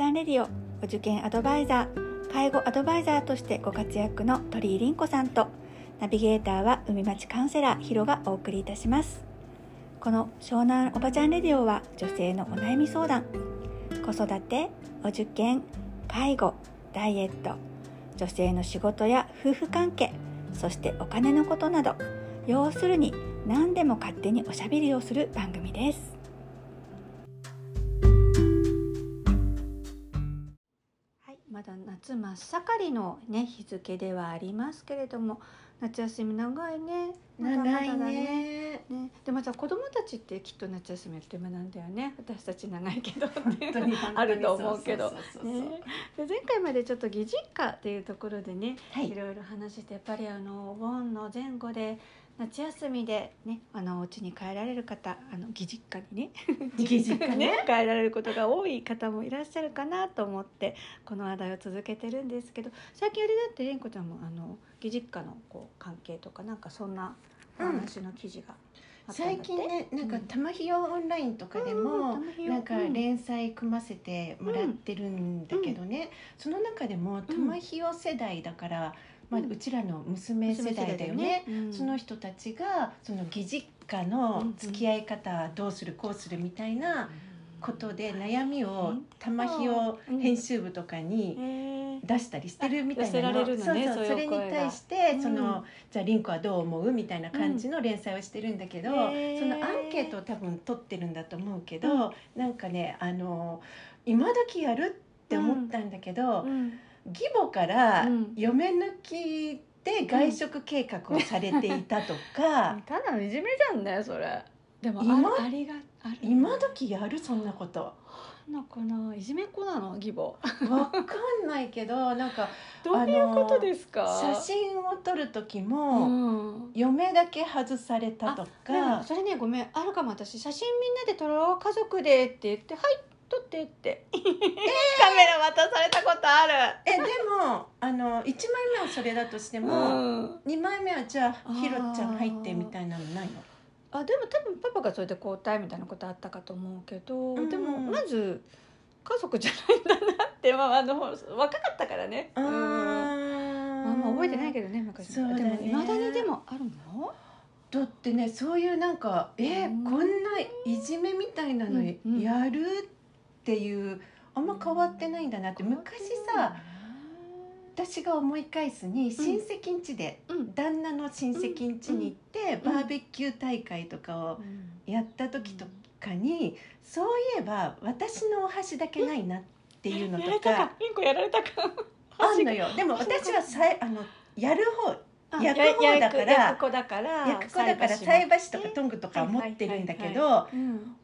ちゃんレディオお受験アドバイザー。介護アドバイザーとしてご活躍の鳥居凛子さんとナビゲーターは海町カウンセラーヒロがお送りいたします。この湘南おばちゃんレディオは女性のお悩み相談。子育てお受験介護ダイエット。女性の仕事や夫婦関係そしてお金のことなど。要するに何でも勝手におしゃべりをする番組です。まだ夏真っ盛りのね日付ではありますけれども夏休み長いね。まだまだだね。ね、でもさ子供たちってきっと夏休みあっという間なんだよね。私たち長いけど 本当にあると思うけど。前回までちょっと義実家っていうところでね、、はい。い。ろいろ話してやっぱりあのお盆の前後で夏休みでねあのお家に帰られる方あの義実家に ね。義実家ね。帰られることが多い方もいらっしゃるかなと思ってこの話題を続けてるんですけど最近あれだって蓮子ちゃんもあの義実家のこう関係とかなんかそんなお話の記事があったん最近ね、なんかうん。玉ひよオンラインとかでうんもなんかうん。連載組ませてもらってるんだけどね、その中でも玉ひよ世代だから、まあうちらの娘世代だよね。うん。その人たちがその義実家の付き合い方どうするこうするみたいなことで悩みを玉ひよ編集部とかに出したりしてるみたいなの。ねそうそうそうそれに対して、うん。そのじゃあリンコはどう思うみたいな感じの連載をしてるんだけど、そのアンケートを多分取ってるんだと思うけど、うん。なんかねあの今時やるって思ったんだけど、うん義母からうん。嫁抜きで外食計画をされていたとか、ただのいじめじゃんねそれ。でも今？あありがある。今時やるそんなこと。なのかないじめっ子なの？義母。わかんないけどなんか どういうことですか？写真を撮る時うも、ん。嫁だけ外されたとか。それねごめんあるかも私。写真みんなで撮ろう。家族でって言ってはい撮ってって、カメラ渡されたことある。えでもあの1枚目はそれだとしても、うん。二2枚目はじゃあひろちゃん入ってみたいなのないの？あでも多分パパがそれで交代みたいなことあったかと思うけど、うん。でもまず家族じゃないんだなって、まあ、あの若かったからね、あうん。ーまあ、まあ覚えてないけどね昔。そうだね。でもいまだにでもあるの？だってねそういうなんかえうん。こんないじめみたいなのやるっていうあんま変わってないんだなって。昔さ私が思い返すに親戚ん家でうん。旦那の親戚ん家に行ってうん。バーベキュー大会とかをうんやった時とかにそういえば私のお箸だけないなっていうのとかやられたか。あんのよ。でも私はさいあのやる方あ焼く方やだから焼く子だから菜菜箸箸とかトングとか持ってるんだけはいどうん。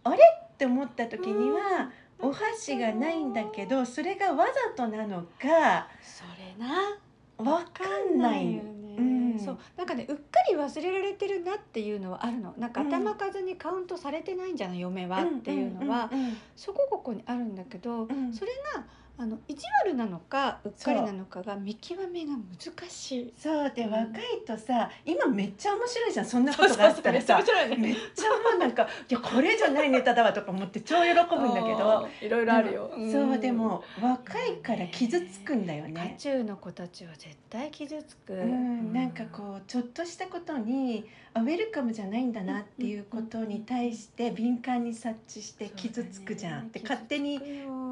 って思った時にはお箸がないんだけどそれがわざとなのかそれな。わかんない。よね、うん。そう。なんかねうっかり忘れられてるなっていうのはあるの。なんかうん。頭数にカウントされてないんじゃない？嫁はっていうのは、うんうん。そこここにあるんだけど、うん。それがあの意地悪なのかうっかりなのかが見極めが難しい。そう。でう。ん若いとさ今めっちゃ面白いじゃん。そんなことがあったらさ。めっちゃもうなんか いやこれじゃないネタだわとか思って超喜ぶんだけど。いろいろあるよ。そうでも若いから傷つくんだよ渦ね。中の子たちは絶対傷つく。うん、なんかこうちょっとしたことにあウェルカムじゃないんだなっていうことに対して敏感に察知して傷つくじゃん、で勝手に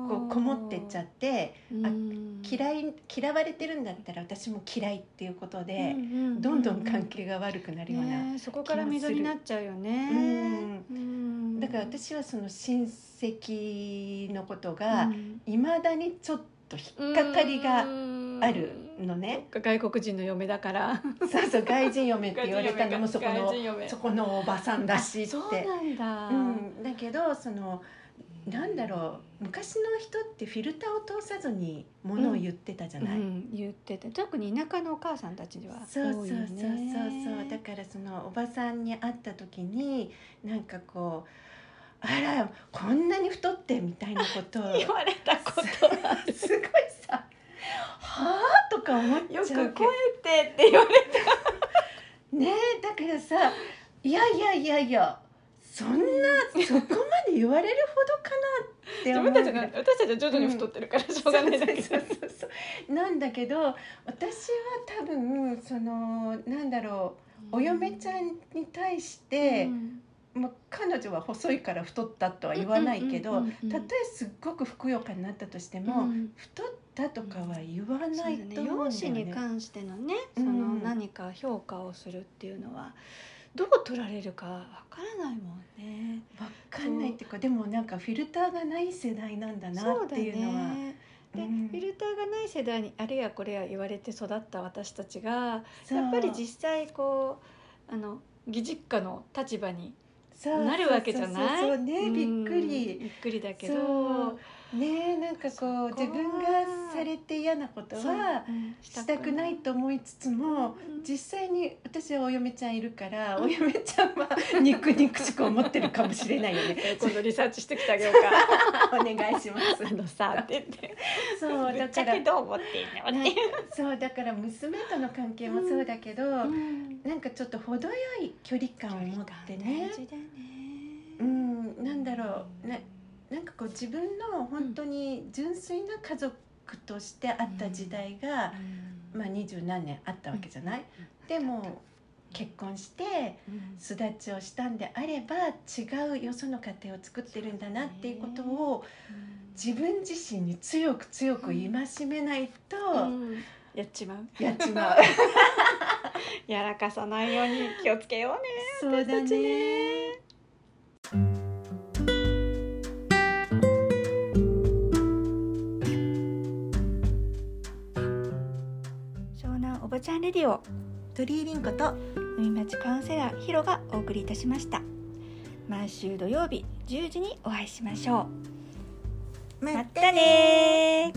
こうこもってっちゃってあ嫌いい嫌われてるんだったら私も嫌いっていうことで、どんどん関係が悪くなるような、ねそこから溝になっちゃうよね。うん。だから私はその親戚のことがうん。いまだにちょっと引っかかりがあるのね、外国人の嫁だから。そうそう外人嫁って言われたのもそこのそこのおばさんだしって。そうなんだ。うん、だけどそのなんだろう昔の人ってフィルターを通さずにものを言ってたじゃない、うん、言ってて特に田舎のお母さんたちにはそうそうそうそうそう。だからそのおばさんに会った時になんかこう「あらこんなに太って」みたいなことを 言われたことある。すごいさ「はあ?」とか思っちゃうけど。よく声ってって言われねえだからさ「いやいやいやいやそんなそこまで言われるほどかなって自思う。分たちが私たちは徐々に太ってるからしょうがないだけ。そうそうそうそう。なんだけど私は多分そのなんだろうお嫁ちゃんに対して、まあ、彼女は細いから太ったとは言わないけど、うんうんうんうんたとえすっごくふくよかになったとしても、うん。太ったとかは言わないねと思うんだよ容姿にね。関してのねうん。その何か評価をするっていうのはどう取られるかわからないもんね。わかんないっていうかでもなんかフィルターがない世代なんだなっていうのは。ね。で、うん。フィルターがない世代にあれやこれや言われて育った私たちがやっぱり実際こうあの義実家の立場になるわけじゃない？そうねうんびっくり。びっくりだけそどう。ねなんかこう自分がされて嫌なことはう。ん。したくないと思いつつもうん。実際に私はお嫁ちゃんいるから、うん。お嫁ちゃんは肉肉しく思ってるかもしれないよね。え今度リサーチしてきてあげようか。お願いします。あのさって言って。そうだからけどう思っていい。のって。そうだから娘との関係もそうだけど、うん。なんかちょっと程よい距離感を持ってね。ね。うんなんだろう。ななんかこう自分の本当に純粋な家族としてあった時代が、まあ二十何年あったわけじゃない、でも結婚してうん。巣立ちをしたんであれば違うよその家庭を作ってるんだなっていうことを自分自身に強く強く戒めないとうん。やっちまう。やっちまう。やらかさないように気をつけようねそうだ私たちね。こちゃんレディオ鳥居凛子と海町カウンセラーヒロがお送りいたしました。毎週土曜日10時にお会いしましょう。またね